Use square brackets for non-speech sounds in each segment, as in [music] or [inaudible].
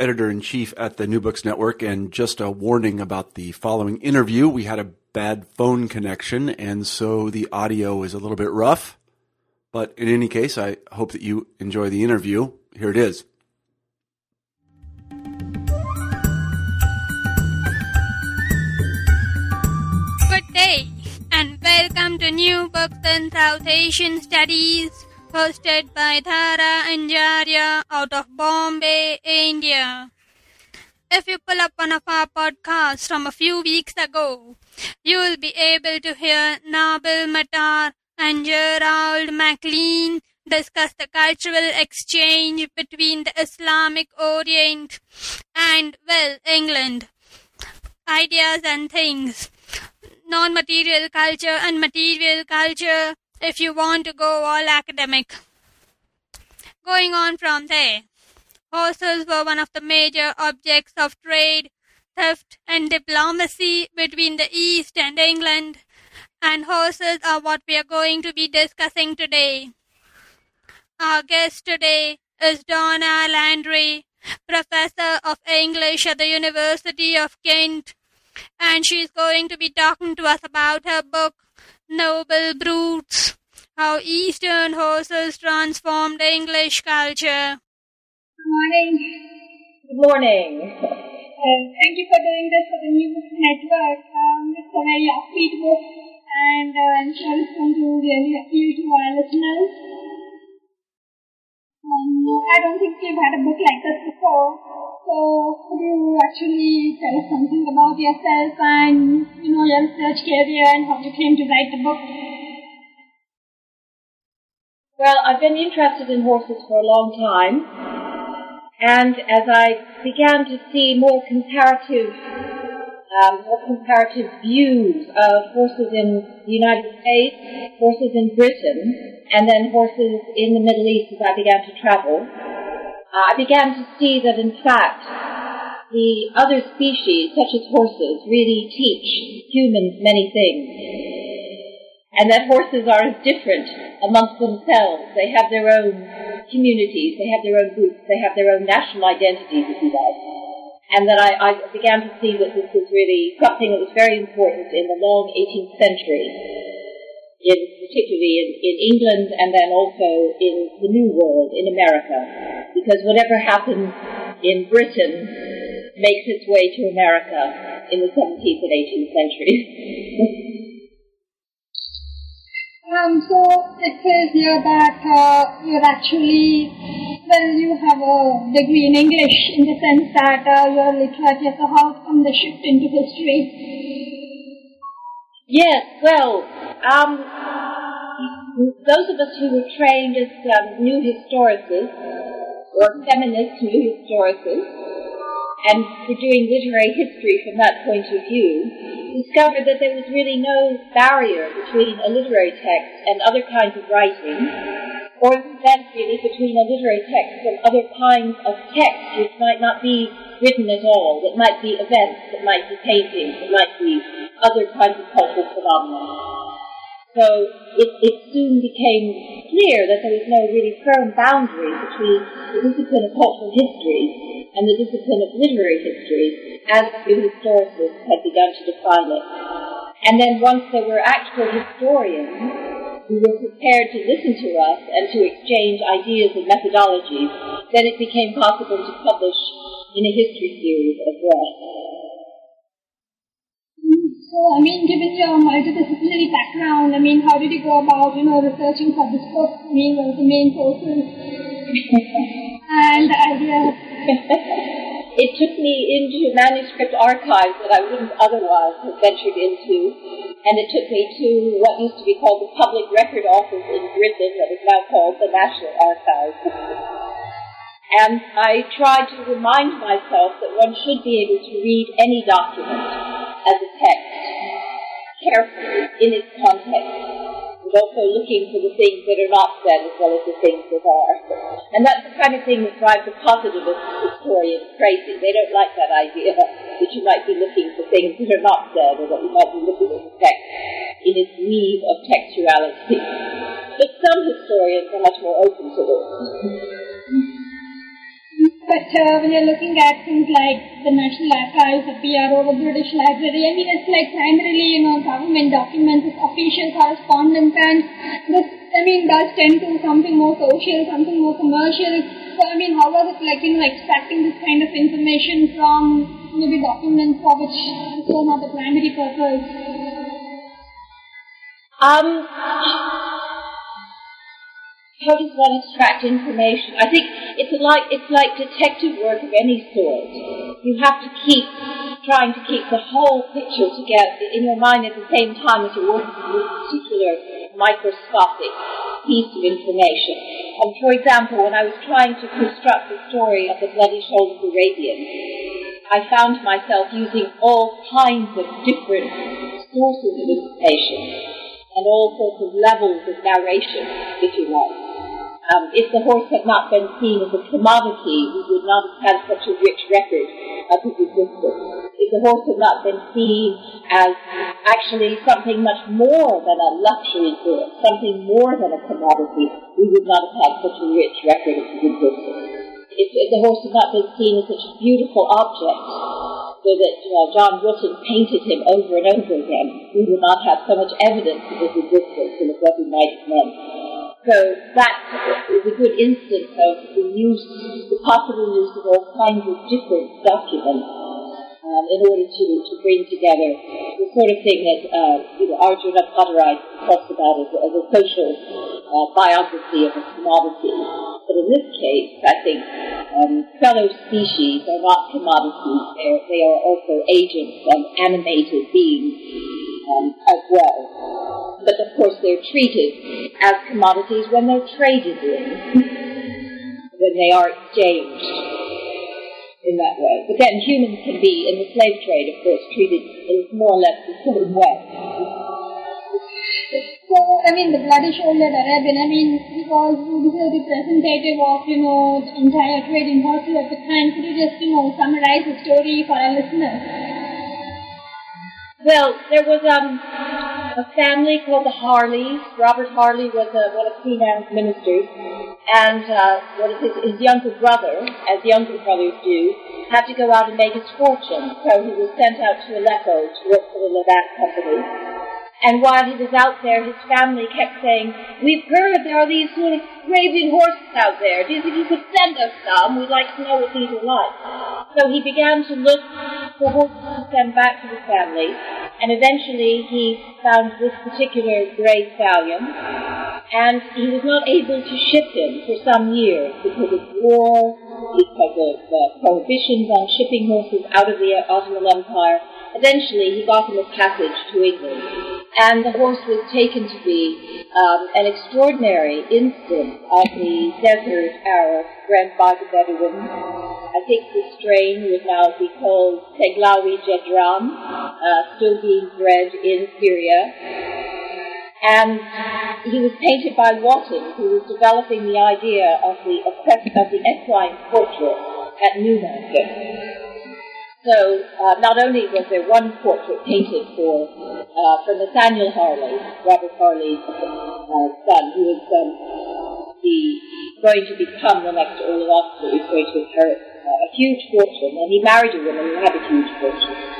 editor in chief at the New Books Network. And just a warning about the following interview. We had a bad phone connection, and so the audio is a little bit rough. But in any case, I hope that you enjoy the interview. Here it is. Good day, and welcome to New Books in South Asian Studies hosted by Thara Anjaria out of Bombay, India. If you pull up one of our podcasts from a few weeks ago, you will be able to hear Nabil Matar and Gerald MacLean discuss the cultural exchange between the Islamic Orient and, well, England. Ideas and things. Non-material culture and material culture if you want to go all academic. Going on from there, horses were one of the major objects of trade, theft, and diplomacy between the East and England, and horses are what we are going to be discussing today. Our guest today is Donna Landry, professor of English at the University of Kent, and she's going to be talking to us about her book, Noble Brutes, How Eastern Horses Transformed English Culture. Good morning. Good morning. Uh, thank you for doing this for the New Books Network. Um, it's a very upbeat book, and uh, I'm sure it's going to really appeal to our listeners. Um, I don't think we've had a book like this before. So, could you actually tell us something about yourself and, you know, your research career and how you came to write the book? Well, I've been interested in horses for a long time, and as I began to see more comparative, um, more comparative views of horses in the United States, horses in Britain, and then horses in the Middle East as I began to travel, Uh, I began to see that in fact the other species, such as horses, really teach humans many things and that horses are as different amongst themselves. They have their own communities, they have their own groups, they have their own national identities, if you like. And that I, I began to see that this was really something that was very important in the long 18th century, in, particularly in, in England and then also in the New World, in America. Because whatever happens in Britain makes its way to America in the 17th and 18th centuries. [laughs] Um, so it says here that uh, you're actually, well, you have a degree in English in the sense that uh, you're literate. So how come the shift into history? Yes, well, um, those of us who were trained as um, new historicists, or feminist new historicists, and were doing literary history from that point of view, discovered that there was really no barrier between a literary text and other kinds of writing, or then really between a literary text and other kinds of text which might not be written at all, that might be events, that might be paintings, that might be other kinds of cultural phenomena. So it, it soon became clear that there was no really firm boundary between the discipline of cultural history and the discipline of literary history as the historicists had begun to define it. And then once there were actual historians who were prepared to listen to us and to exchange ideas and methodologies, then it became possible to publish in a history series as well. So, I mean, given your multidisciplinary background, I mean, how did you go about, you know, researching for this book? I mean, what was the main sources? and the idea? [laughs] it took me into manuscript archives that I wouldn't otherwise have ventured into, and it took me to what used to be called the Public Record Office in Britain, that is now called the National Archives. And I tried to remind myself that one should be able to read any document as a text carefully in its context but also looking for the things that are not said as well as the things that are. And that's the kind of thing that drives a positivist historian crazy. They don't like that idea that you might be looking for things that are not said or that you might be looking at the text in its weave of textuality. But some historians are much more open to this. But uh, when you're looking at things like the National Archives, the PRO, the British Library, I mean, it's like primarily, you know, government documents, it's official correspondence, and this, I mean, does tend to something more social, something more commercial. So, I mean, how was it like, you know, extracting this kind of information from maybe documents for which was not the primary purpose? Um, how does one extract information? I think it's like it's like detective work of any sort. You have to keep trying to keep the whole picture together in your mind at the same time as you're working with a particular microscopic piece of information. And for example, when I was trying to construct the story of the Bloody Shouldered Arabian, I found myself using all kinds of different sources of information and all sorts of levels of narration, if you like. Um, if the horse had not been seen as a commodity, we would not have had such a rich record of his existence. If the horse had not been seen as actually something much more than a luxury good, something more than a commodity, we would not have had such a rich record of his existence. If, if the horse had not been seen as such a beautiful object, so that John Wootton painted him over and over again, we would not have so much evidence of his existence he might have meant. So that is a good instance of the use, the possible use of all kinds of different documents um, in order to, to bring together the sort of thing that uh, you know, Arjun Appadurai talks about as, as a social uh, biography of a commodity. But in this case, I think um, fellow species are not commodities. They're, they are also agents and animated beings um, as well but of course they're treated as commodities when they're traded in, [laughs] when they are exchanged in that way. But then humans can be, in the slave trade, of course, treated in more or less the same way. So, I mean, the bloody shouldered Arabian, I mean, because this is representative of, you know, the entire trading horses at the time, could you just, you know, summarize the story for our listeners? Well, there was um, a family called the Harleys. Robert Harley was uh, one of Queen Anne's ministers, and uh, one of his, his younger brother, as younger brothers do, had to go out and make his fortune. So he was sent out to Aleppo to work for the Levant Company. And while he was out there, his family kept saying, We've heard there are these sort of horses out there. Do you think you could send us some? We'd like to know what these are like. So he began to look for horses to send back to the family. And eventually he found this particular grey stallion. And he was not able to ship him for some years because of war, because of uh, prohibitions on shipping horses out of the Ottoman Empire. Eventually he got him a passage to England and the horse was taken to be um, an extraordinary instance of the desert Arab by the Bedouin. I think the strain would now be called Seglawi Jedran, uh, still being bred in Syria. And he was painted by Wootton, who was developing the idea of the, of the equine portrait at Newmarket. So uh, not only was there one portrait painted for uh, for Nathaniel Harley, Robert Harley's uh, son, who was um, the, going to become the next Earl of Oxford, who's going to inherit uh, a huge fortune, and he married a woman who had a huge fortune.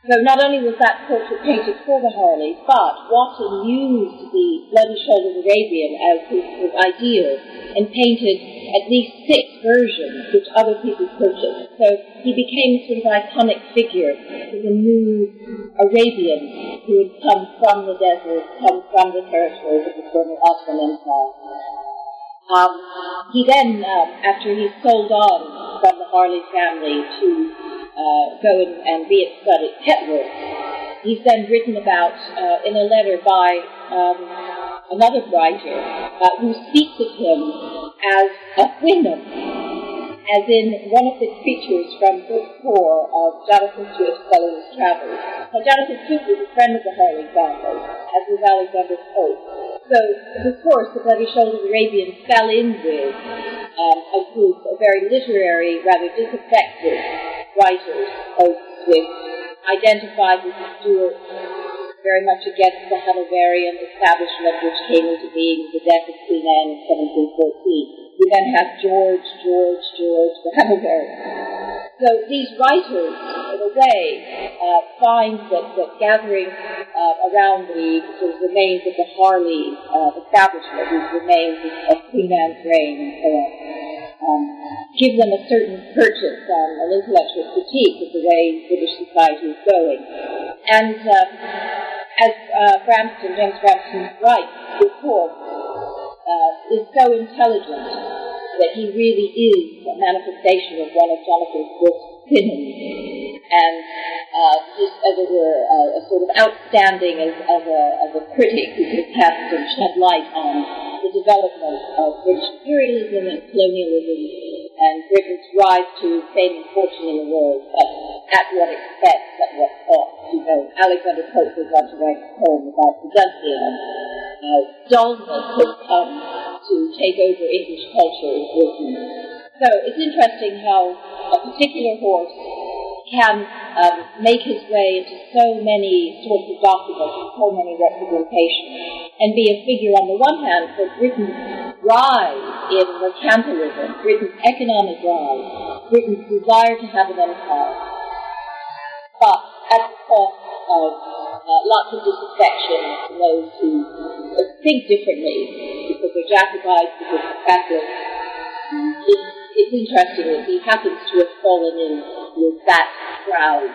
So not only was that portrait painted for the Harleys, but Wootton used the Bloody Shouldered Arabian as his, his ideal and painted at least six versions which other people purchased. So he became a sort of an iconic figure as a new Arabian who had come from the desert, come from the territories of the former Ottoman Empire. Um, he then, um, after he sold on from the Harley family to uh, go and, and be at stud at Petworth. He's then written about uh, in a letter by um, another writer, uh, who speaks of him as a Houyhnhnm, as in one of the creatures from book four of Jonathan Swift's Gulliver's Travels. Now, Jonathan Swift was a friend of the Harley family, as was Alexander Pope. So, of course, the Bloody Shouldered Arabian fell in with um, a group of very literary, rather disaffected writers, Pope, Swift, identified with the Stuarts, very much against the Hanoverian establishment which came into being with the death of Queen Anne in 1714. We then have George, George, George, Hanoverian. So these writers, in a way, uh, find that, that gathering uh, around the sort of remains of the Harley uh, establishment, these remains of Queen Anne's reign and so on, um, give them a certain purchase on an intellectual critique of the way British society is going. And um, as uh, Bramston, James Bramston writes, before, uh, is so intelligent that he really is a manifestation of one of Jonathan's Swift's opinions. And uh, just, as it were, uh, a sort of outstanding as, as, a, as a critic who could cast and shed light on the development of British imperialism and colonialism and Britain's rise to fame and fortune in the world, but at what expense, at what cost. You know, Alexander Pope was on to write a poem about the Dunciad. Uh, dullness has come to take over English culture in Britain. So it's interesting how a particular horse can um, make his way into so many sorts of documents, so many representations, and be a figure on the one hand for Britain's rise in mercantilism, Britain's economic rise, Britain's desire to have an empire, but at the cost of uh, lots of disaffection to those who think differently, because they're Jacobites, because they're Catholics. It's interesting that he happens to have fallen in with that crowd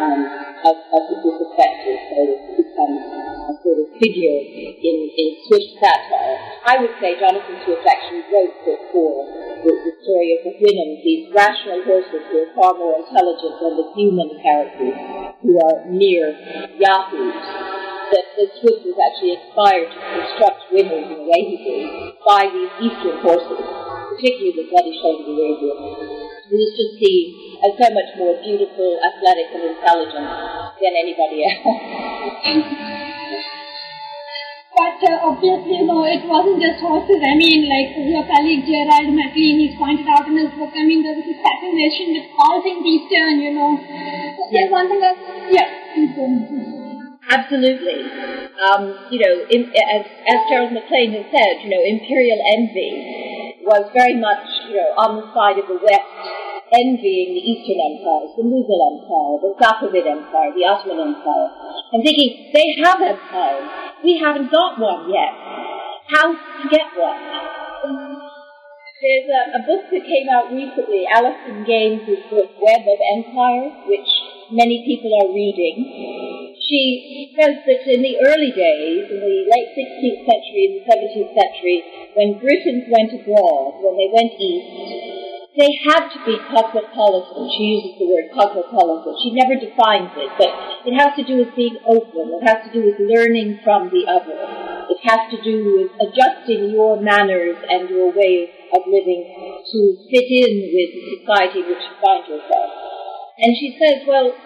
um, of, of the disaffected, so it's become a sort of figure in, in Swift satire. I would say Jonathan Swift actually wrote four, the, the story of the Houyhnhnms, these rational horses who are far more intelligent than the human characters who are mere yahoos. That, that Swift was actually inspired to construct Houyhnhnms in the way he did by these eastern horses, particularly the bloody Arabian. He was just seen as so much more beautiful, athletic, and intelligent than anybody else. [laughs] But uh, obviously, you know, it wasn't just horses. I mean, like your colleague Gerard MacLean, he's pointed out in his book, I mean, there was this fascination with all things Eastern, you know. So there's one thing that, yeah, please go on. Absolutely. Um, you know, in, as, as Gerald MacLean has said, you know, imperial envy was very much, you know, on the side of the West, envying the Eastern empires, the Mughal Empire, the Safavid Empire, the Ottoman Empire, and thinking, they have empires. We haven't got one yet. How to get one? There's a, a book that came out recently, Alison Games's book, Web of Empires, which many people are reading. She says that in the early days, in the late 16th century and the 17th century, when Britons went abroad, when they went east, they had to be cosmopolitan. She uses the word cosmopolitan. She never defines it, but it has to do with being open. It has to do with learning from the other. It has to do with adjusting your manners and your way of living to fit in with the society in which you find yourself. And she says, well,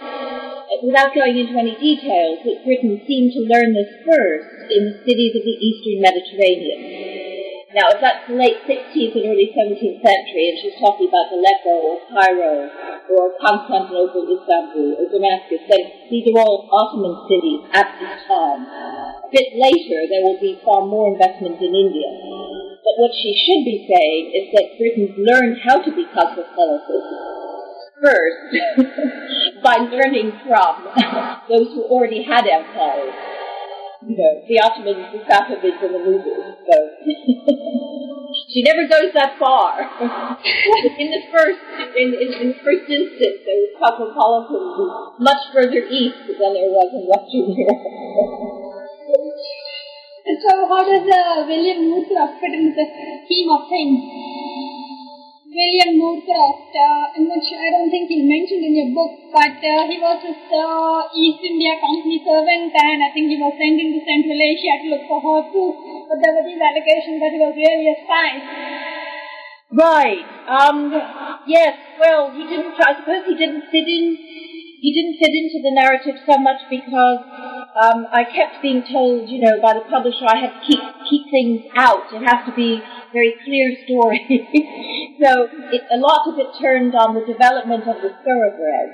without going into any details, that Britain seemed to learn this first in the cities of the eastern Mediterranean. Now, if that's the late 16th and early 17th century, and she's talking about Aleppo or Cairo or Constantinople, Istanbul or Damascus, then these are all Ottoman cities at this time. A bit later, there will be far more investment in India. But what she should be saying is that Britain's learned how to be cosmopolitan first [laughs] by learning from those who already had empires you know, the Ottomans, the Safavids, and the Mughals. So [laughs] she never goes that far. [laughs] in the first, in, in, in, the first instance, there was cosmopolitanism much further east than there was in Western Europe. And so, how does uh, William Wordsworth fit into the scheme of things? William Moorcroft. Uh, I'm not sure, I don't think he mentioned in your book, but uh, he was this uh, East India Company servant and I think he was sent into Central Asia to look for horses. But there were these allegations that he was really a spy. Right. Um, yes, well, he didn't, I suppose he didn't fit in, he didn't fit into the narrative so much because um, I kept being told, you know, by the publisher I had to keep, keep things out. It has to be very clear story. [laughs] so it, a lot of it turned on the development of the thoroughbred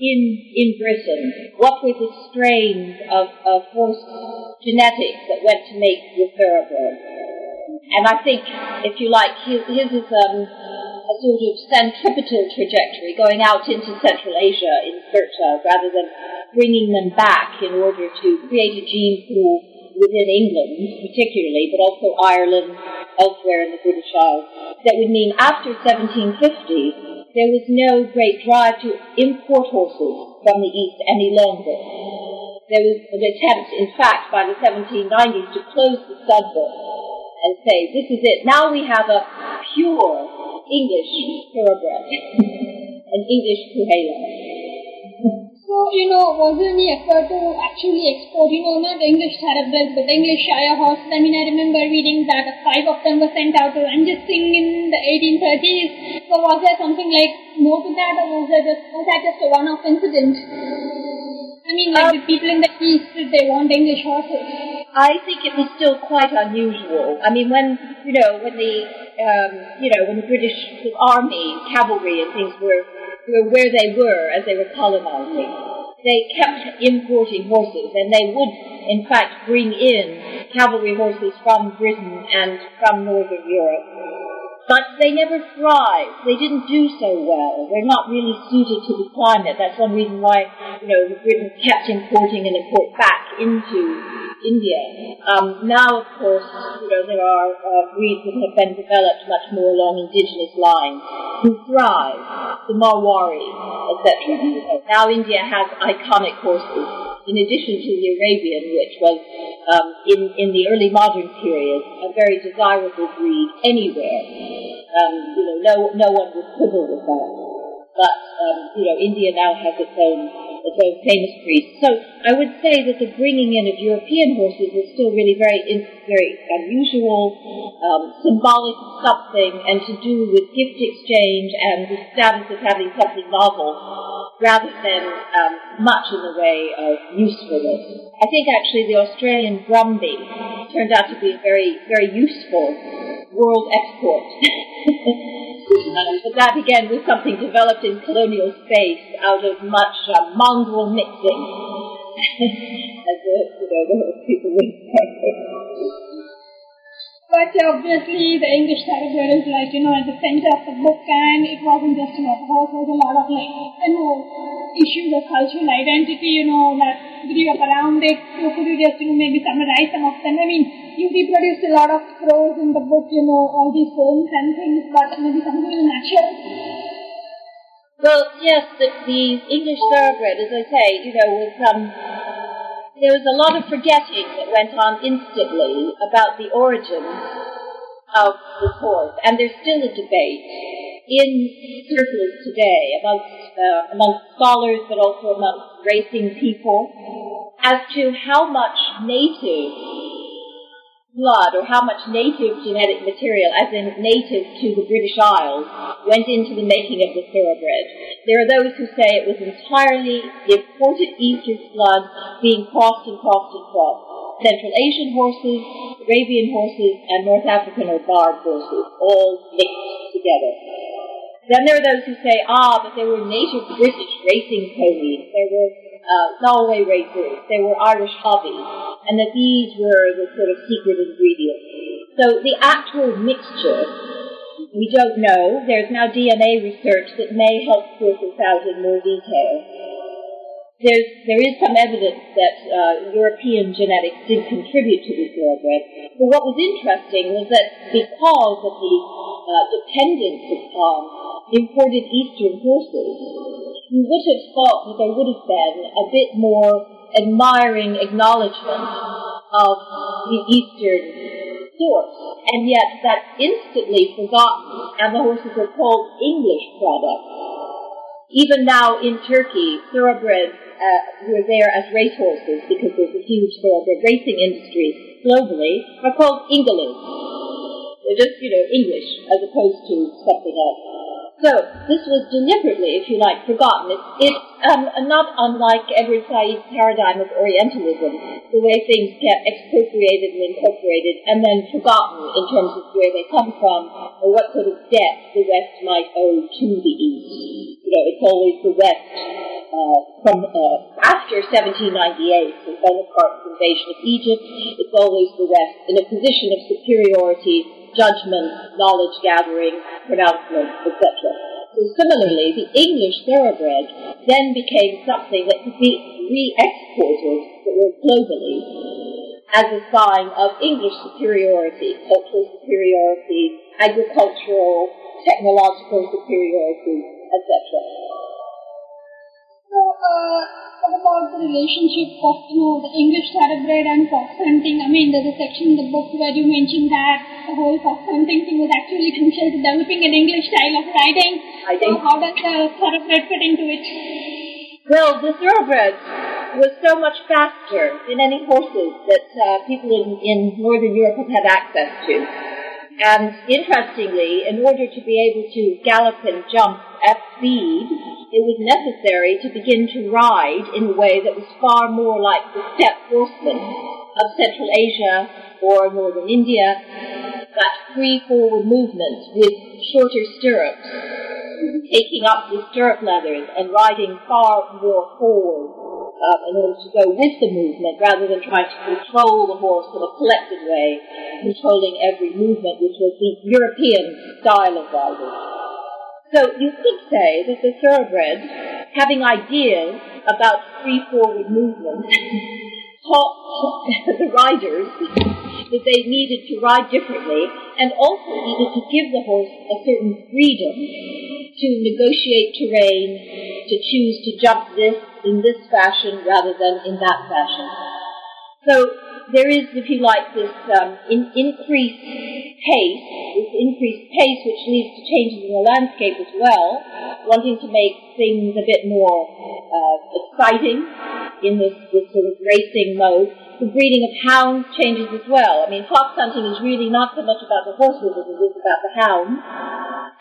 in in Britain. What were the strains of, of horse genetics that went to make the thoroughbred? And I think, if you like, his, his is um, a sort of centripetal trajectory going out into Central Asia in search of, rather than bringing them back in order to create a gene pool within England, particularly, but also Ireland, elsewhere in the British Isles, that would mean after 1750, there was no great drive to import horses from the East any longer. There was an attempt, in fact, by the 1790s to close the stud and say, this is it. Now we have a pure English thoroughbred, [laughs] an English Puhela. So, you know, was there any effort to actually export, you know, not English thoroughbreds, but English Shire horses? I mean, I remember reading that five of them were sent out to Ranjit Singh in the 1830s. So was there something like more to that, or was, there just, was that just a one-off incident? I mean, like the people in the East, they want English horses. I think it was still quite unusual. I mean, when you know, when the um, you know, when the British army, cavalry, and things were were where they were as they were colonizing, they kept importing horses, and they would, in fact, bring in cavalry horses from Britain and from Northern Europe. But they never thrived. They didn't do so well. They're not really suited to the climate. That's one reason why, you know, Britain kept importing and import back into India. Um, now, of course, you know, there are uh, breeds that have been developed much more along indigenous lines who thrive, the Marwari, etc. Now India has iconic horses, in addition to the Arabian, which was, um, in, in the early modern period, a very desirable breed anywhere. Um, you know, no, no one would quibble with that. But, um, you know, India now has its own its own famous breed. So I would say that the bringing in of European horses is still really very, very unusual, um, symbolic of something, and to do with gift exchange and the status of having something novel, rather than um, much in the way of usefulness. I think actually the Australian Brumby turned out to be a very, very useful world export. [laughs] but that again was something developed in colonial space out of much uh, mongrel mixing, [laughs] as the, you know, the people would say. But obviously, the English thoroughbred is like, you know, at the center of the book, and it wasn't just horse, there was a lot of, like, you know, issues of cultural identity, you know, that grew up around it. So could you just, you know, maybe summarize some of them? I mean, you reproduced a lot of prose in the book, you know, all these poems and things, but maybe something in a nutshell. Well, yes, the, the English thoroughbred, as I say, you know, was um, there was a lot of forgetting that went on instantly about the origins of the horse, and there's still a debate in circles today amongst uh, amongst scholars, but also amongst racing people, as to how much native blood or how much native genetic material, as in native to the British Isles, went into the making of the thoroughbred. There are those who say it was entirely imported Eastern blood being crossed and crossed and crossed. Central Asian horses, Arabian horses, and North African or Barb horses, all mixed together. Then there are those who say, ah, but there were native British racing ponies. There were uh, Galway racers. There were Irish hobbies, and that these were the sort of secret ingredients. So the actual mixture, we don't know. There's now DNA research that may help sort this out in more detail. There's, there is some evidence that uh, European genetics did contribute to the thoroughbred. But what was interesting was that because of the uh, dependence upon imported Eastern horses, you would have thought that there would have been a bit more admiring acknowledgement of the Eastern source. And yet that's instantly forgotten, and the horses are called English products. Even now in Turkey, thoroughbreds uh, who are there as racehorses, because there's a huge thoroughbred racing industry globally, are called Ingelis. They're just, you know, English as opposed to something else. So this was deliberately, if you like, forgotten. It's, it's um, not unlike Edward Said's paradigm of Orientalism, the way things get expropriated and incorporated and then forgotten in terms of where they come from or what sort of debt the West might owe to the East. You know, it's always the West uh, from uh, after 1798, the Bonaparte invasion of Egypt. It's always the West in a position of superiority judgment, knowledge gathering, pronouncement, etc. So similarly, the English thoroughbred then became something that could be re-exported globally as a sign of English superiority, cultural superiority, agricultural, technological superiority, etc. So, uh, what about the relationship of, you know, the English thoroughbred and fox hunting? I mean, there's a section in the book where you mentioned that the whole fox hunting thing was actually [laughs] crucial to developing an English style of riding. I think. So, how does the thoroughbred fit into it? Well, the thoroughbred was so much faster than any horses that uh, people in, in Northern Europe have had access to. And interestingly, in order to be able to gallop and jump at speed, it was necessary to begin to ride in a way that was far more like the steppe horsemen of Central Asia or Northern India, that free forward movement with shorter stirrups, taking up the stirrup leathers and riding far more forward um, in order to go with the movement rather than trying to control the horse in a collected way, controlling every movement, which was the European style of riding. So you could say that the thoroughbreds, having ideas about free forward movement, [laughs] taught [laughs] the riders that they needed to ride differently and also needed to give the horse a certain freedom to negotiate terrain, to choose to jump this in this fashion rather than in that fashion. So there is, if you like, this um, in, increased pace, this increased pace which leads to changes in the landscape as well, wanting to make things a bit more uh, exciting in this, this sort of racing mode. The breeding of hounds changes as well. I mean, fox hunting is really not so much about the horses as it is about the hounds.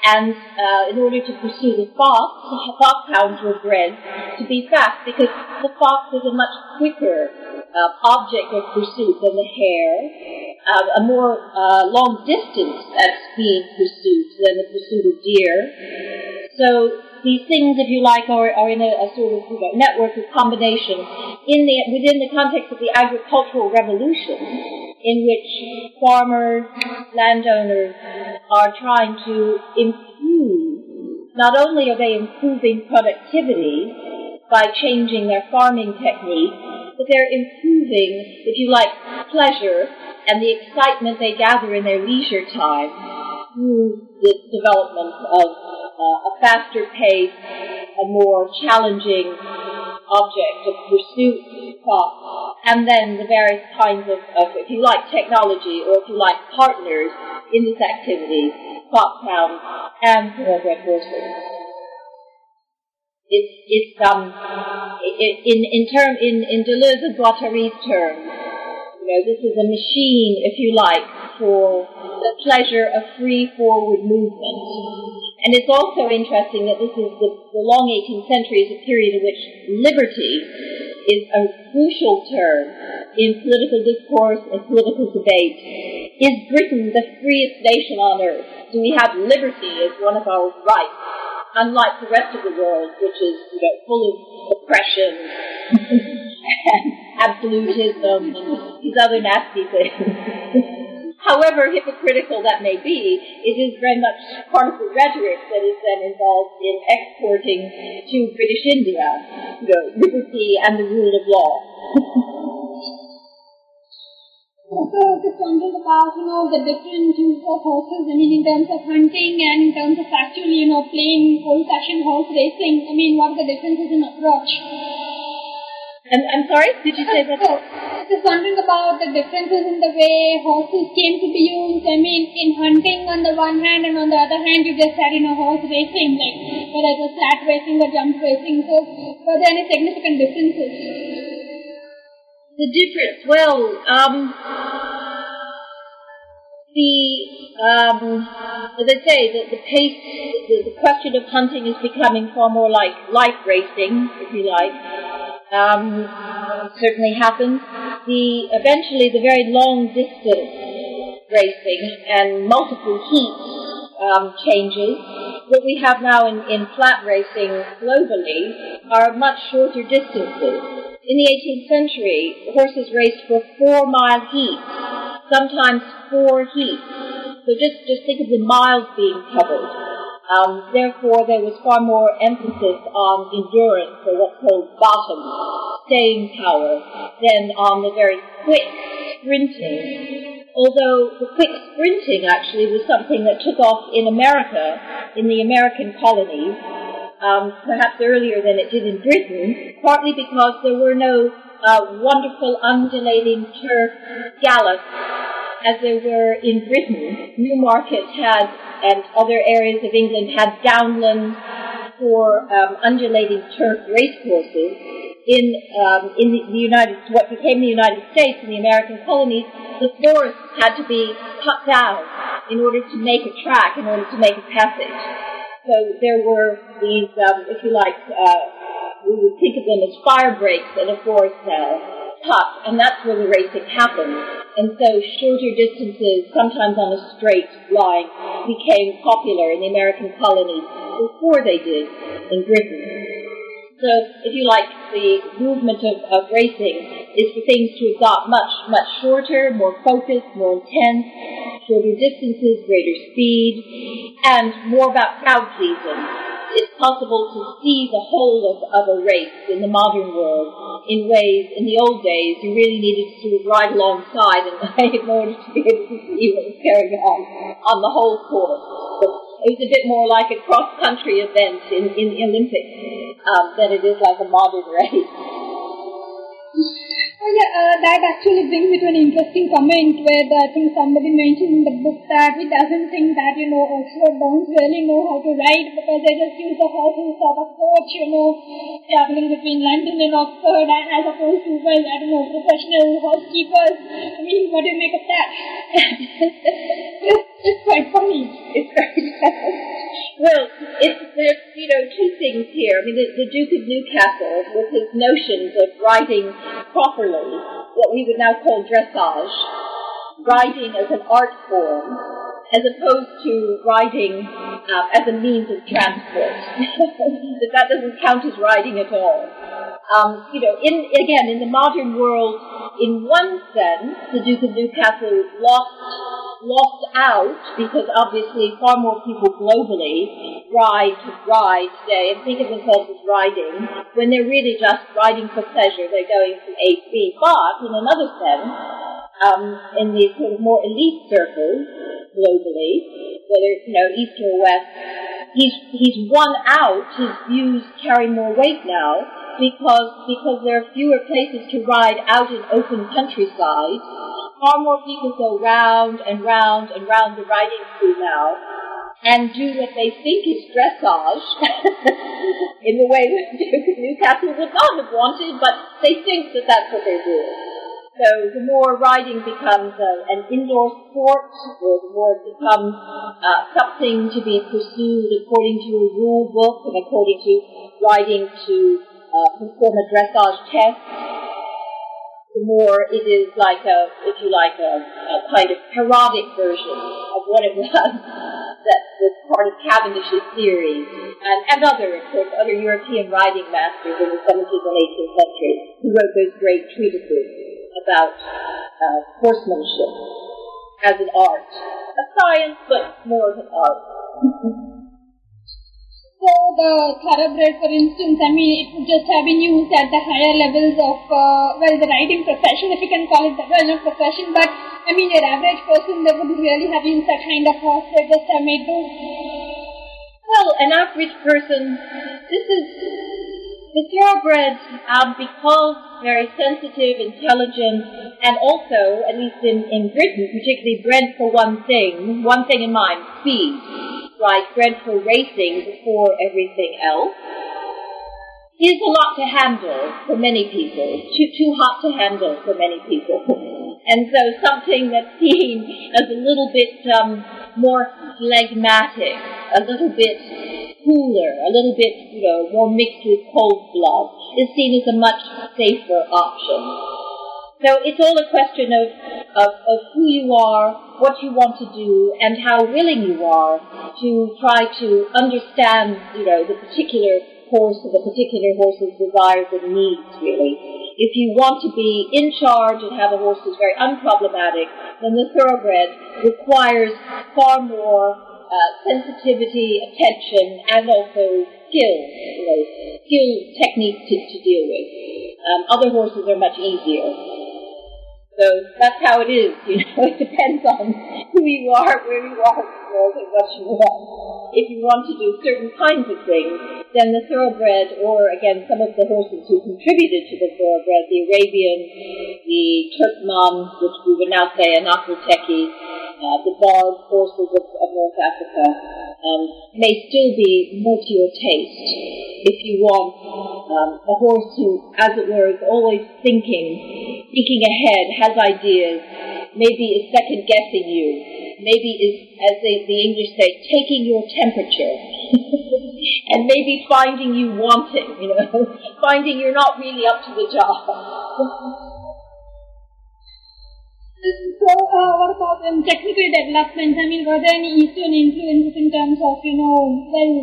And uh, in order to pursue the fox, the foxhounds were bred to be fast because the fox is a much quicker uh, object of pursuit than the hare, uh, a more uh, long distance at speed pursuit than the pursuit of deer. So these things, if you like, are, are in a, a sort of you know, network of combination in the, within the context of the agricultural revolution, in which farmers, landowners are trying to improve. Not only are they improving productivity by changing their farming techniques, but they're improving, if you like, pleasure and the excitement they gather in their leisure time through the development of uh, a faster pace, a more challenging object of pursuit and then the various kinds of, of, if you like, technology or if you like, partners in this activity, foxhounds and thoroughbred horses. It's, it's um, it, in in term in in Deleuze and Guattari's terms, you know, this is a machine, if you like, for the pleasure of free forward movement. And it's also interesting that this is the, the long 18th century is a period in which liberty is a crucial term in political discourse and political debate. Is Britain the freest nation on earth? Do we have liberty as one of our rights? Unlike the rest of the world, which is you know, full of oppression [laughs] and absolutism and these other nasty things. [laughs] however hypocritical that may be, it is very much part of the rhetoric that is then involved in exporting to British India, you know, liberty and the rule of law. Also, just about, you know, the different use of horses, I mean, in terms of hunting and in terms of actually, you know, playing old-fashioned horse racing, I mean, what are the differences in approach? I'm, I'm sorry, did you say that? So, was just wondering about the differences in the way horses came to be used. I mean, in hunting on the one hand, and on the other hand, you just had, you know, horse racing, like whether it was flat racing or jump racing. So, were there any significant differences? The difference, well, um, the, um, as I say, the, the pace, the, the question of hunting is becoming far more like light racing, if you like. Um, certainly happens. The eventually the very long distance racing and multiple heat um, changes. What we have now in, in flat racing globally are much shorter distances. In the 18th century, horses raced for four mile heats, sometimes four heats. So just, just think of the miles being covered. Um, therefore, there was far more emphasis on endurance, or what's called bottom, staying power, than on the very quick sprinting. Although the quick sprinting actually was something that took off in America, in the American colonies, um, perhaps earlier than it did in Britain, partly because there were no uh, wonderful undulating turf gallops as there were in Britain. Newmarket had, and other areas of England had downlands for um, undulating turf racecourses. In um, in the, the United, what became the United States and the American colonies, the forests had to be cut down in order to make a track, in order to make a passage. So there were these, um, if you like, uh, we would think of them as fire breaks in a forest now, and that's where the racing happened. And so shorter distances, sometimes on a straight line, became popular in the American colonies before they did in Britain. So, if you like, the movement of, of racing is for things to have got much, much shorter, more focused, more intense, shorter distances, greater speed, and more about crowd pleasing. It's possible to see the whole of, of a race in the modern world in ways, in the old days, you really needed to sort of ride alongside and [laughs] in order to be able to see what was going on on the whole course. It was a bit more like a cross-country event in, in the Olympics um, than it is like a modern race. Oh yeah, uh, that actually brings me to an interesting comment where the, I think somebody mentioned in the book that he doesn't think that, you know, Oxford don't really know how to ride because they just use the horse as sort of coach, you know, traveling between London and Oxford and as opposed to, well, I don't know, professional horse keepers. I mean, what do you make of that? it's, [laughs] it's quite funny. It's very [laughs] Well, it's, there's, you know, two things here. I mean, the, the Duke of Newcastle, with his notions of riding properly, what we would now call dressage, riding as an art form, as opposed to riding uh, as a means of transport. [laughs] that that doesn't count as riding at all. Um, you know, in again, in the modern world, in one sense, the Duke of Newcastle lost lost out because obviously far more people globally ride ride today and think of themselves as riding when they're really just riding for pleasure. They're going from A to B. But in another sense, um, in these sort of more elite circles globally, whether you know east or west, he's he's won out. His views carry more weight now because because there are fewer places to ride out in open countryside. Far more people go round and round and round the riding school now and do what they think is dressage [laughs] in the way that [laughs] Newcastle would not have wanted, but they think that that's what they're doing. So the more riding becomes a, an indoor sport, or the more it becomes uh, something to be pursued according to a rule book and according to riding to uh, perform a dressage test, more it is like a, if you like, a, a kind of parodic version of what it [laughs] was that was part of Cavendish's theory, and, and other, of course, other European riding masters in the 17th and 18th century who wrote those great treatises about uh, horsemanship as an art, a science, but more of an art. [laughs] So the thoroughbred, for instance, I mean, it would just have been used at the higher levels of, uh, well, the riding profession, if you can call it the well, not profession, but I mean, your average person that would really have used that kind of horse, they just have made do. Well, an average person, this is The thoroughbred, um, because very sensitive, intelligent, and also, at least in, in Britain, particularly bred for one thing, one thing in mind, speed, Bred for racing before everything else, is a lot to handle for many people. Too, too hot to handle for many people. [laughs] and so something that's seen as a little bit um, more phlegmatic, a little bit cooler, a little bit, you know, more mixed with cold blood, is seen as a much safer option. So it's all a question of, of, of who you are, what you want to do, and how willing you are to try to understand, you know, the particular horse a particular horse's desires and needs, really. If you want to be in charge and have a horse who's very unproblematic, then the thoroughbred requires far more uh, sensitivity, attention, and also skill, you know, skill techniques to, to deal with. Um, other horses are much easier. So that's how it is, you know, [laughs] it depends on who you are, where you are in the world, and what you want. If you want to do certain kinds of things, then the thoroughbred, or again, some of the horses who contributed to the thoroughbred, the Arabian, the Turkman, which we would now say an Akhal-Teke, uh, the Barb horses of, of North Africa um, may still be more to your taste if you want um, a horse who, as it were, is always thinking, thinking ahead, has ideas, maybe is second guessing you, maybe is, as they, the English say, taking your temperature. [laughs] and maybe finding you wanting, you know, [laughs] finding you're not really up to the job. [laughs] So, uh, what about um, technical developments? I mean, were there any Eastern influences in terms of, you know, well,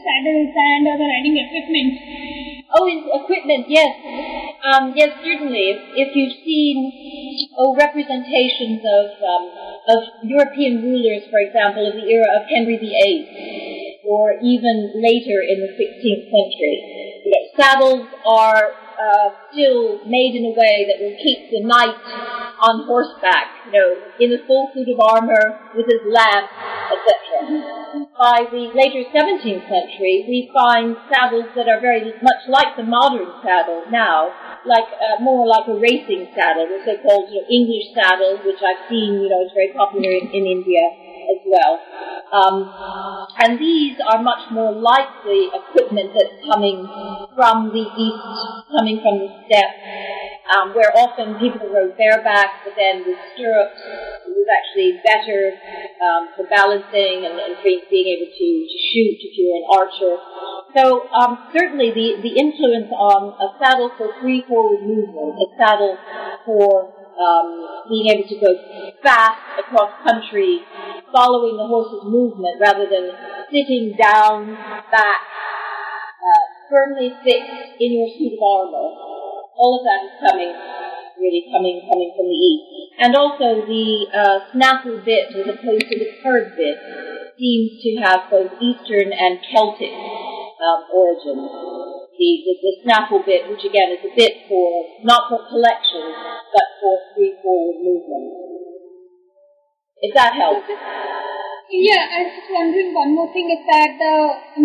saddles and other riding equipment? Oh, equipment, yes. Um, yes, certainly. If, if you've seen oh, representations of, um, of European rulers, for example, of the era of Henry VIII, or even later in the 16th century, saddles are uh, still made in a way that will keep the knight on horseback, you know, in the full suit of armor with his lance, etc. By the later 17th century, we find saddles that are very much like the modern saddle now, like uh, more like a racing saddle, the so-called you know, English saddle, which I've seen, you know, is very popular in, in India as well. Um, and these are much more like the equipment that's coming from the east, coming from the steppe, um, where often people rode bareback, but then with stirrups, was actually better um, for balancing and, and being, being able to, to shoot if you were an archer. So um, certainly the, the influence on a saddle for free forward movement, a saddle for um, being able to go fast across country, following the horse's movement rather than sitting down, back, uh, firmly fixed in your suit of armor. All of that is coming, really coming, coming from the east. And also the uh, snaffle bit as opposed to the curved bit seems to have both Eastern and Celtic um, origins the, the, the snaffle bit, which again is a bit for, not for collection, but for free forward movement. If that helps. Yeah, I was just wondering one more thing is that the,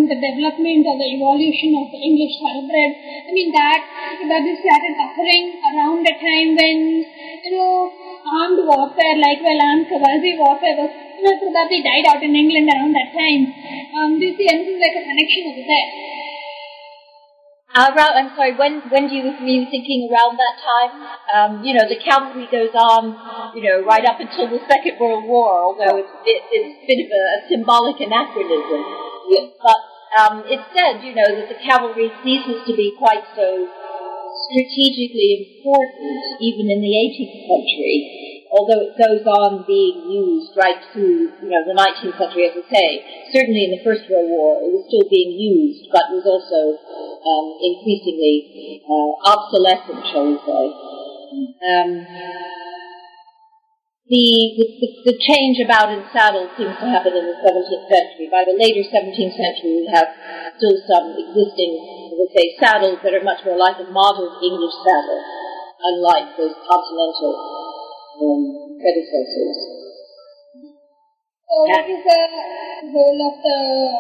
the development or the evolution of the English thoroughbred, I mean that that is started occurring around the time when, you know, armed warfare, like well armed Khawazi warfare was you know, probably died out in England around that time. Um, do you see anything like a connection over there? Around, I'm sorry, when, when do you, you thinking around that time? Um, you know, the cavalry goes on, you know, right up until the Second World War, although it's, it, it's a bit of a, a symbolic anachronism. But um, it's said, you know, that the cavalry ceases to be quite so strategically important even in the 18th century although it goes on being used right through, you know, the 19th century, as I say, certainly in the First World War, it was still being used, but was also um, increasingly uh, obsolescent, shall we say. Um, the, the, the, change about in saddles seems to happen in the 17th century. By the later 17th century, we have still some existing, let's say, saddles that are much more like a modern English saddle, unlike those continental um, predecessors. So what is the role of the,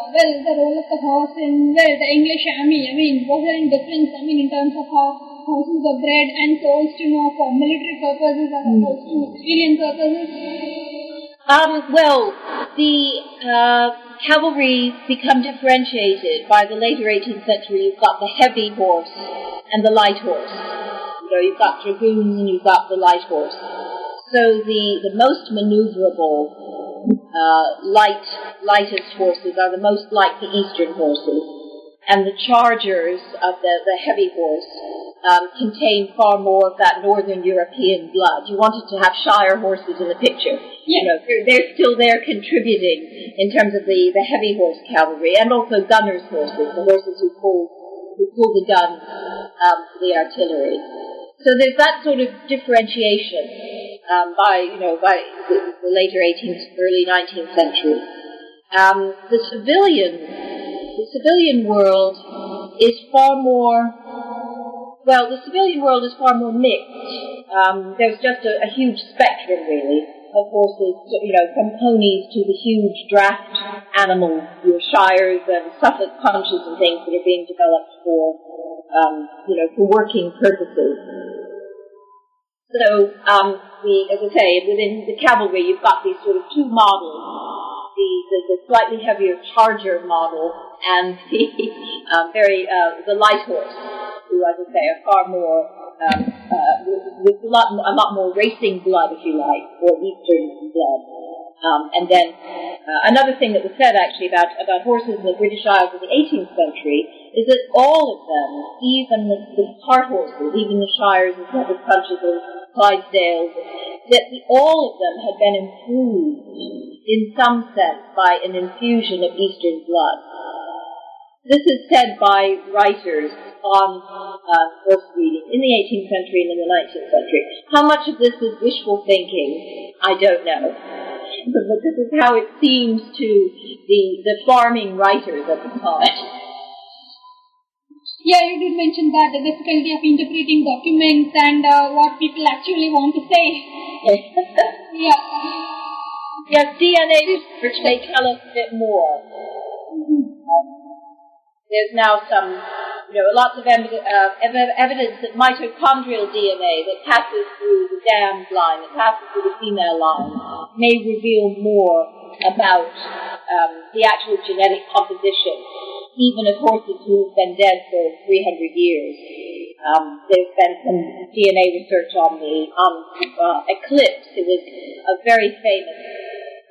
well, the role of the horse in, well, the English army? I mean, was there any difference, I mean, in terms of how horses were bred and sold to know for military purposes as opposed to civilian purposes? Um, well, the uh, cavalry become differentiated by the later 18th century. You've got the heavy horse and the light horse. You know, you've got dragoons and you've got the light horse. So the, the most maneuverable, uh, light, lightest horses are the most like the eastern horses. And the chargers of the, the heavy horse um, contain far more of that northern European blood. You wanted to have Shire horses in the picture. You know, they're, they're still there contributing in terms of the, the heavy horse cavalry and also gunners' horses, the horses who pull, who pull the gun um, for the artillery. So there's that sort of differentiation um, by, you know, by the, the later 18th, early 19th century. Um, the civilian, the civilian world is far more well, the civilian world is far more mixed. Um, there's just a, a, huge spectrum, really, of horses, you know, from ponies to the huge draft animals, your shires and Suffolk punches and things that are being developed for, um, you know, for working purposes. So, um, the, as I say, within the cavalry, you've got these sort of two models. The, the, the slightly heavier charger model and [laughs] the um, very uh, the light horse who, as I say, are far more um, uh, with, with a lot, a lot more racing blood, if you like, or Eastern blood. Um, and then uh, another thing that was said actually about, about horses in the British Isles in the 18th century is that all of them, even the, the cart horses, even the Shires and Suffolk Punches and Clydesdales, that all of them had been improved in some sense by an infusion of Eastern blood. This is said by writers on uh, horse breeding in the 18th century and in the 19th century. How much of this is wishful thinking, I don't know. But, but this is how it seems to the, the farming writers at the time. Yeah, you did mention that the difficulty of interpreting documents and uh, what people actually want to say. [laughs] yeah. Yes, DNA which may tell us a bit more. There's now some, you know, lots of ev- uh, ev- evidence that mitochondrial DNA that passes through the dam line, that passes through the female line, may reveal more about um, the actual genetic composition, even of horses who have been dead for 300 years. Um, there's been some DNA research on the on uh, Eclipse. It was a very famous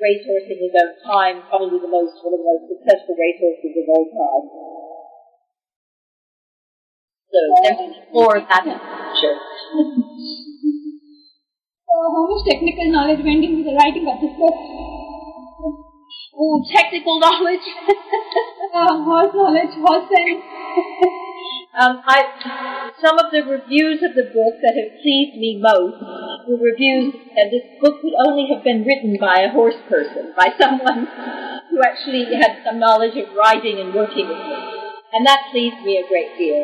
racehorse in his own time, probably the most one of the most successful racehorses of all time. So there's more of that in the future. So how much technical knowledge went into the writing of this book? Ooh, technical knowledge. [laughs] uh, horse knowledge, horse [laughs] sense. Um, I, some of the reviews of the book that have pleased me most were reviews that this book could only have been written by a horse person, by [laughs] someone who actually had some knowledge of riding and working with it. And that pleased me a great deal.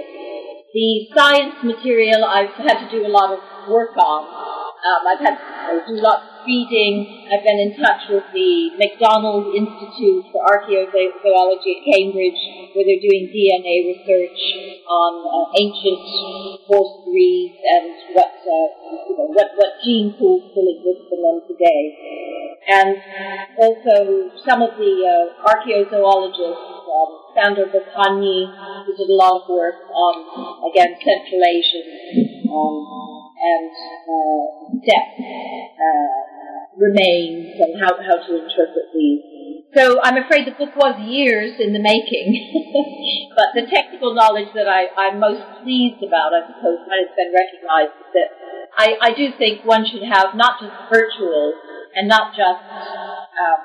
The science material I've had to do a lot of work on. Um, I've had to do lots of reading. I've been in touch with the McDonald Institute for Archaeozoology at Cambridge, where they're doing DNA research on uh, ancient horse breeds and what, uh, you know, what, what gene pools still exist in them today. And also some of the uh, archaeozoologists, um, Sandor Bökönyi, who did a lot of work on, again, Central Asian um, and uh, depth uh, remains and how, how to interpret these. So I'm afraid the book was years in the making, [laughs] but the technical knowledge that I, I'm most pleased about, I suppose, when it's been recognized, is that I, I do think one should have not just virtual and not just um,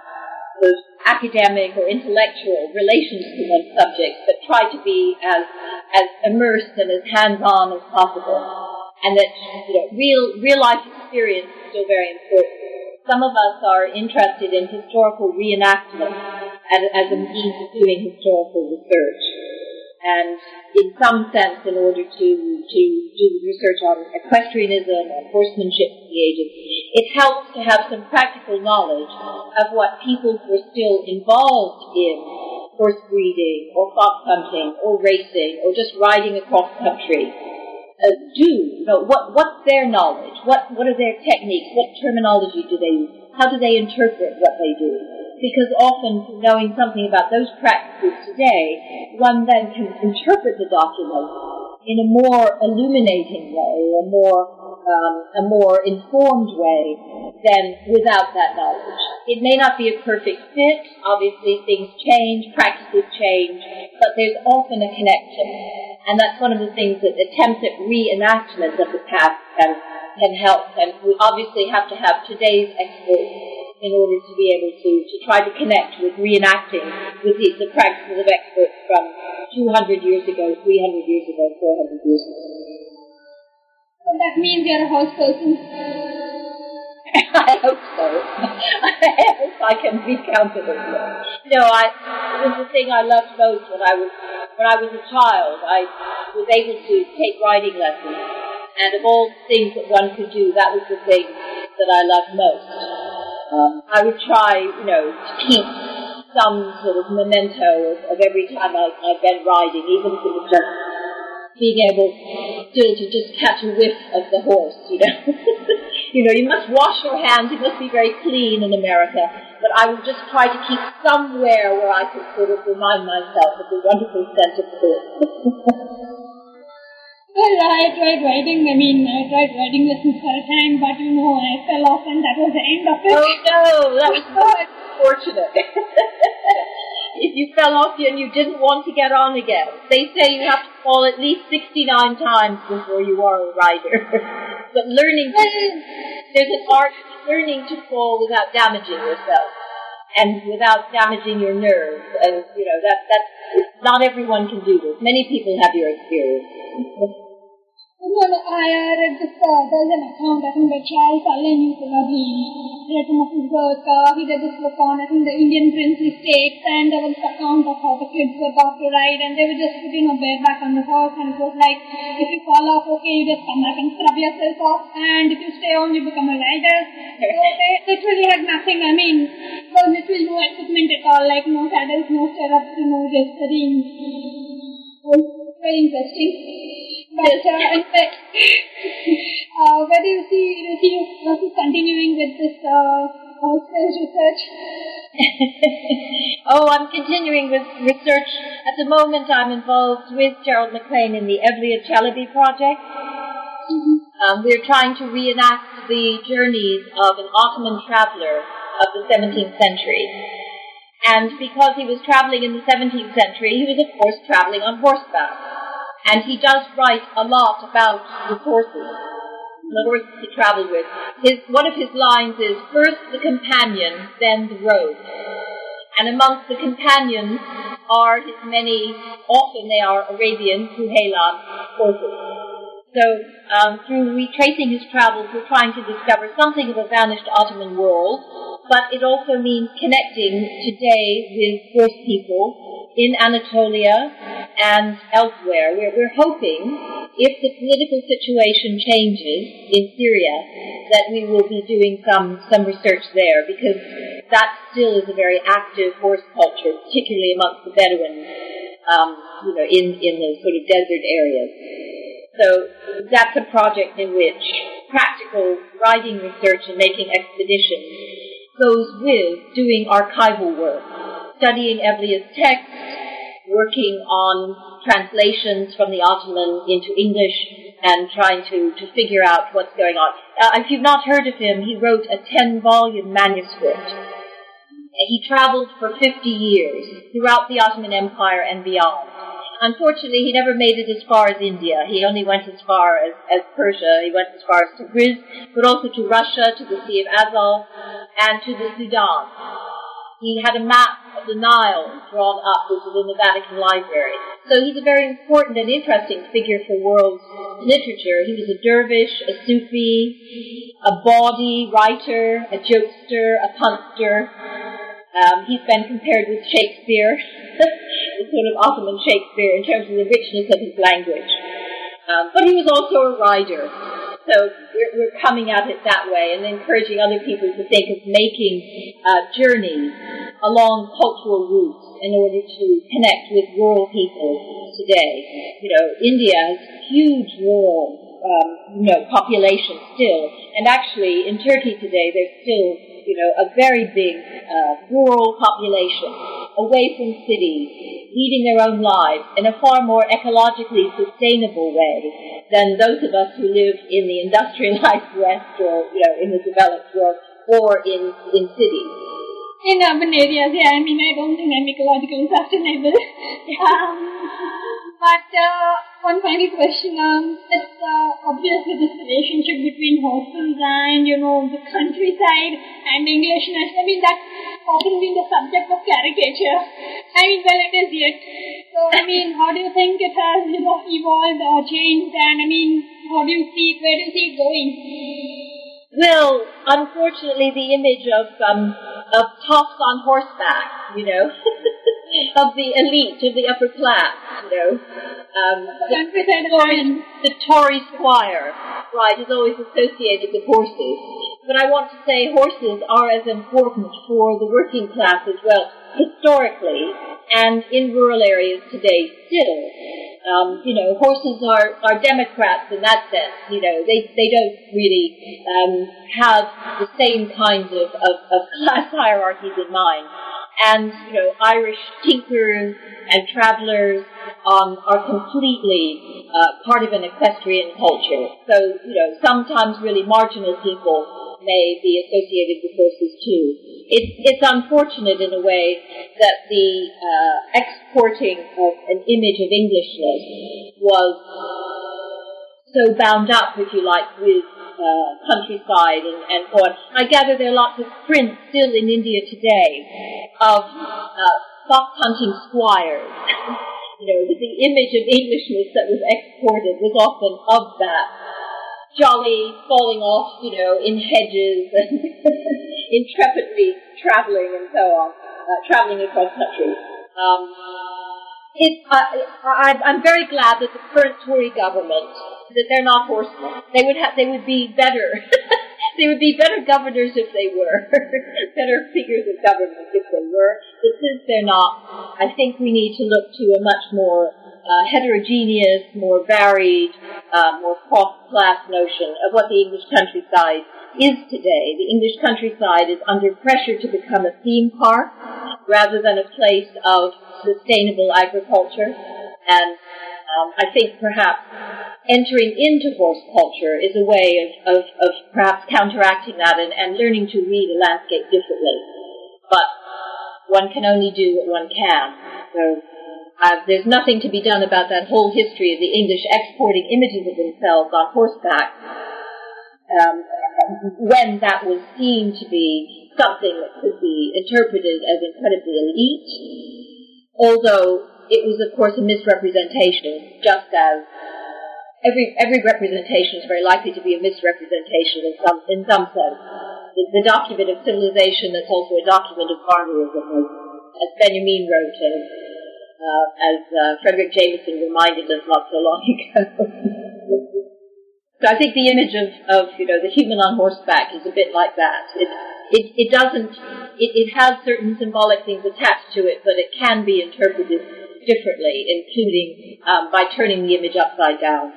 those academic or intellectual relations to one subject, but try to be as as immersed and as hands-on as possible. And that you know, real real life experience is still very important. Some of us are interested in historical reenactment as, as a means of doing historical research. and in some sense, in order to, to do research on equestrianism and horsemanship of the ages, it helps to have some practical knowledge of what people who are still involved in horse breeding or fox hunting or racing or just riding across country uh, do. You know, what, what's their knowledge? What, what are their techniques? What terminology do they use? How do they interpret what they do? because often knowing something about those practices today, one then can interpret the document in a more illuminating way, a more um, a more informed way than without that knowledge. It may not be a perfect fit. Obviously, things change, practices change, but there's often a connection, and that's one of the things that attempts at reenactment of the past can can help. And we obviously have to have today's experts in order to be able to, to try to connect with reenacting with the, the practices of experts from 200 years ago, 300 years ago, 400 years ago. So that means you're a horse person. [laughs] I hope so. [laughs] I hope I can be counted as one. No, I, it was the thing I loved most when I was, when I was a child. I was able to take riding lessons. And of all things that one could do, that was the thing that I loved most. Um, I would try, you know, to keep some sort of memento of, of every time I, I've been riding, even if it was just being able still to just catch a whiff of the horse, you know. [laughs] you know, you must wash your hands, you must be very clean in America. But I would just try to keep somewhere where I could sort of remind myself of the wonderful scent of the horse. [laughs] Well, I tried riding, I mean, I tried riding lessons for a time, but you know, I fell off and that was the end of it. Oh no, that was so [laughs] unfortunate. If you fell off and you didn't want to get on again. They say you have to fall at least 69 times before you are a rider. [laughs] but learning to, there's an art learning to fall without damaging yourself and without damaging your nerves. And, you know, that, that's, not everyone can do this. Many people have your experience. [laughs] No, I read this, uh, there's an account, I think by Charles Allen, read some of his work, he did this book on, I think, the Indian princely states, and there was an account of how the kids were about to ride, and they were just putting a bareback on the horse, and it was like, if you fall off, okay, you just come back and scrub yourself off, and if you stay on, you become a rider. So they literally had nothing, I mean, well, literally no equipment at all, like no saddles, no stirrups, you know, just sitting. It was very interesting. But uh, in fact, [laughs] uh, where do you see Ruchi also continuing with this uh, research? [laughs] oh, I'm continuing with research. At the moment, I'm involved with Gerald MacLean in the Evliya Çelebi project. Mm-hmm. Um, we're trying to reenact the journeys of an Ottoman traveler of the 17th century. And because he was traveling in the 17th century, he was, of course, traveling on horseback. And he does write a lot about the horses, the horses he traveled with. His, one of his lines is, first the companion, then the road. And amongst the companions are his many, often they are Arabian, Kuhaylan horses. So, um, through retracing his travels, we're trying to discover something of a vanished Ottoman world, but it also means connecting today with horse people in Anatolia and elsewhere. We're, we're hoping, if the political situation changes in Syria, that we will be doing some, some research there because that still is a very active horse culture, particularly amongst the Bedouins, um, you know, in, in the sort of desert areas. So that's a project in which practical riding research and making expeditions goes with doing archival work studying Evliya's text, working on translations from the Ottoman into English, and trying to, to figure out what's going on. Uh, if you've not heard of him, he wrote a 10 volume manuscript. He traveled for 50 years throughout the Ottoman Empire and beyond. Unfortunately, he never made it as far as India. He only went as far as, as Persia. He went as far as Tabriz, but also to Russia, to the Sea of Azov, and to the Sudan. He had a map of the Nile drawn up, which is in the Vatican Library. So he's a very important and interesting figure for world literature. He was a dervish, a Sufi, a bawdy writer, a jokester, a punster. Um, he's been compared with Shakespeare. [laughs] Sort of Ottoman Shakespeare in terms of the richness of his language. Um, but he was also a writer. So we're, we're, coming at it that way and encouraging other people to think of making uh, journeys along cultural routes in order to connect with rural people today. You know, India has huge rural, um, you know, population still, and actually in Turkey today there's still, you know, a very big uh, rural population away from cities, leading their own lives in a far more ecologically sustainable way than those of us who live in the industrialized [laughs] West or, you know, in the developed world or in, in cities in urban areas, yeah, I mean, I don't think I'm ecologically sustainable. [laughs] um, but uh, one final question, um, it's uh, obviously this relationship between horses and, you know, the countryside and Englishness. I mean, that's often been the subject of caricature. [laughs] I mean, well, it is yet. So, I mean, how do you think it has, you know, evolved or changed? And, I mean, how do you see it, where do you see it going? Well, unfortunately, the image of um, of toffs on horseback, you know, [laughs] of the elite, of the upper class, you know. Um, the, Tory, the Tory squire, right, is always associated with horses. But I want to say horses are as important for the working class as well, historically, and in rural areas today still. Um, you know, horses are, are Democrats in that sense. You know, they, they don't really um, have the same kinds of, of, of [laughs] class hierarchies in mind. And, you know, Irish tinkers and travelers um, are completely uh, part of an equestrian culture. So, you know, sometimes really marginal people may be associated with horses too. It's, it's unfortunate in a way that the uh, exporting of an image of Englishness was so bound up, if you like, with uh, countryside and, and so on. I gather there are lots of prints still in India today of uh, fox hunting squires. [laughs] you know, the, image of Englishness that was exported was often of that jolly falling off, you know, in hedges and [laughs] intrepidly traveling and so on, uh, traveling across country. Um, it, uh, I, I'm very glad that the current Tory government that they're not horsemen. They would have, they would be better. [laughs] they would be better governors if they were, [laughs] better figures of government if they were. But since they're not, I think we need to look to a much more uh, heterogeneous, more varied, uh, more cross-class notion of what the English countryside is today. The English countryside is under pressure to become a theme park rather than a place of sustainable agriculture. And um, I think perhaps entering into horse culture is a way of, of, of perhaps counteracting that and, and learning to read a landscape differently. But one can only do what one can. So uh, there's nothing to be done about that whole history of the English exporting images of themselves on horseback um, when that was seen to be something that could be interpreted as incredibly elite, although it was, of course, a misrepresentation, just as every every representation is very likely to be a misrepresentation in some in some sense. The, the document of civilization that's also a document of barbarism, as, as Benjamin wrote, and uh, as uh, Fredric Jameson reminded us not so long [laughs] ago. so I think the image of, of you know the human on horseback is a bit like that. It it, it doesn't it, it has certain symbolic things attached to it, but it can be interpreted differently, including um, by turning the image upside down.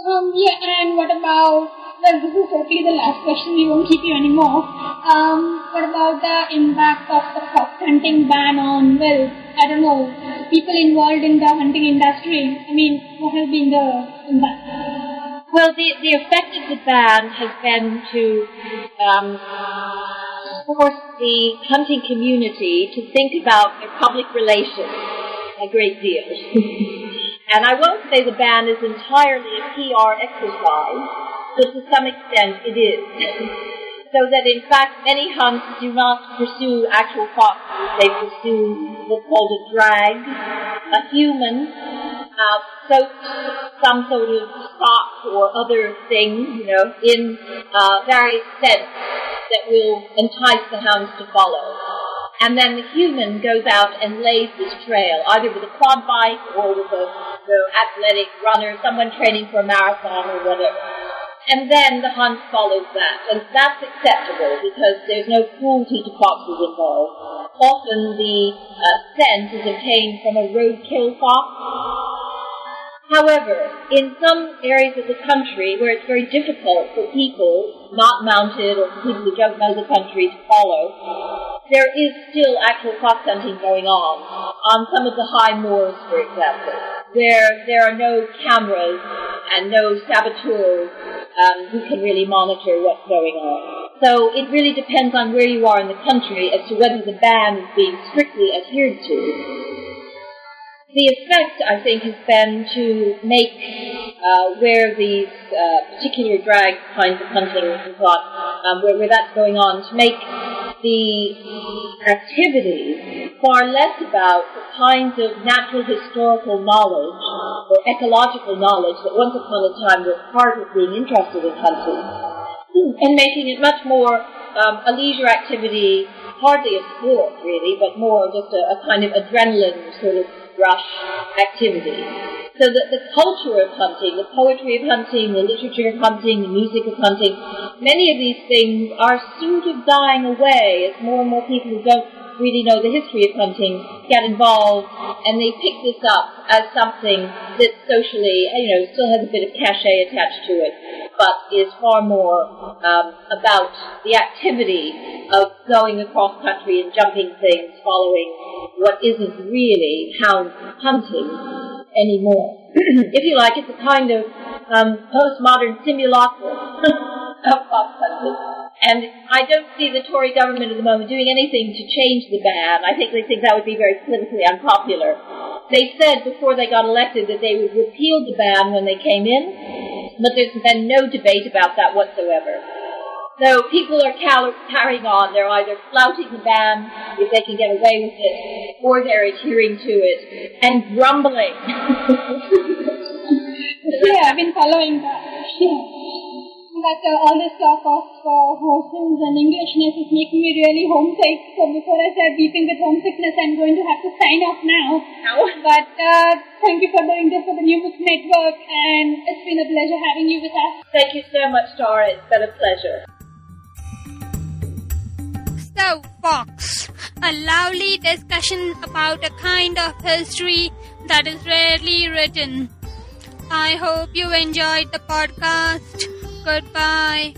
Um, yeah, and what about, well, this is totally the last question, we won't keep you anymore. Um, what about the impact of the fox hunting ban on, well, I don't know, people involved in the hunting industry? I mean, what has been the impact? Well, the, the effect of the ban has been to um, force the hunting community to think about their public relations a great deal. [laughs] And I won't say the ban is entirely a PR exercise, but to some extent it is. [laughs] so that in fact many hunts do not pursue actual foxes, they pursue what's called a drag, a human, uh, some sort of stock or other thing, you know, in uh, various scents that will entice the hounds to follow. and then the human goes out and lays this trail, either with a quad bike or with a the athletic runner, someone training for a marathon or whatever. And then the hunt follows that, and that's acceptable because there's no cruelty to foxes involved. Often the uh, scent is obtained from a roadkill fox, However, in some areas of the country where it's very difficult for people not mounted or people who don't know the country to follow, there is still actual fox hunting going on on some of the high moors, for example, where there are no cameras and no saboteurs um, who can really monitor what's going on. So it really depends on where you are in the country as to whether the ban is being strictly adhered to. The effect, I think, has been to make uh, where these uh, particular drag kinds of hunting is um, where, where that's going on, to make the activity far less about the kinds of natural historical knowledge or ecological knowledge that once upon a time were part of being interested in hunting, and making it much more um, a leisure activity, hardly a sport really, but more just a, a kind of adrenaline sort of rush activity. So that the culture of hunting, the poetry of hunting, the literature of hunting, the music of hunting, many of these things are sort of dying away as more and more people who don't really know the history of hunting get involved and they pick this up as something that socially, you know, still has a bit of cachet attached to it, but is far more um, about the activity of going across country and jumping things, following what isn't really hound hunting anymore. [clears throat] if you like, it's a kind of um, postmodern simulacrum [laughs] of hunting. And I don't see the Tory government at the moment doing anything to change the ban. I think they think that would be very politically unpopular. They said before they got elected that they would repeal the ban when they came in, but there's been no debate about that whatsoever. So people are carrying on. They're either flouting the ban if they can get away with it, or they're adhering to it and grumbling. [laughs] yeah, I've been following that. Yeah. But uh, all this talk of uh, horses and Englishness is making me really homesick. So before I start weeping with homesickness, I'm going to have to sign off now. No. But uh, thank you for doing this for the New Books Network, and it's been a pleasure having you with us. Thank you so much, Tara. It's been a pleasure. So, Fox, a lovely discussion about a kind of history that is rarely written. I hope you enjoyed the podcast. Goodbye.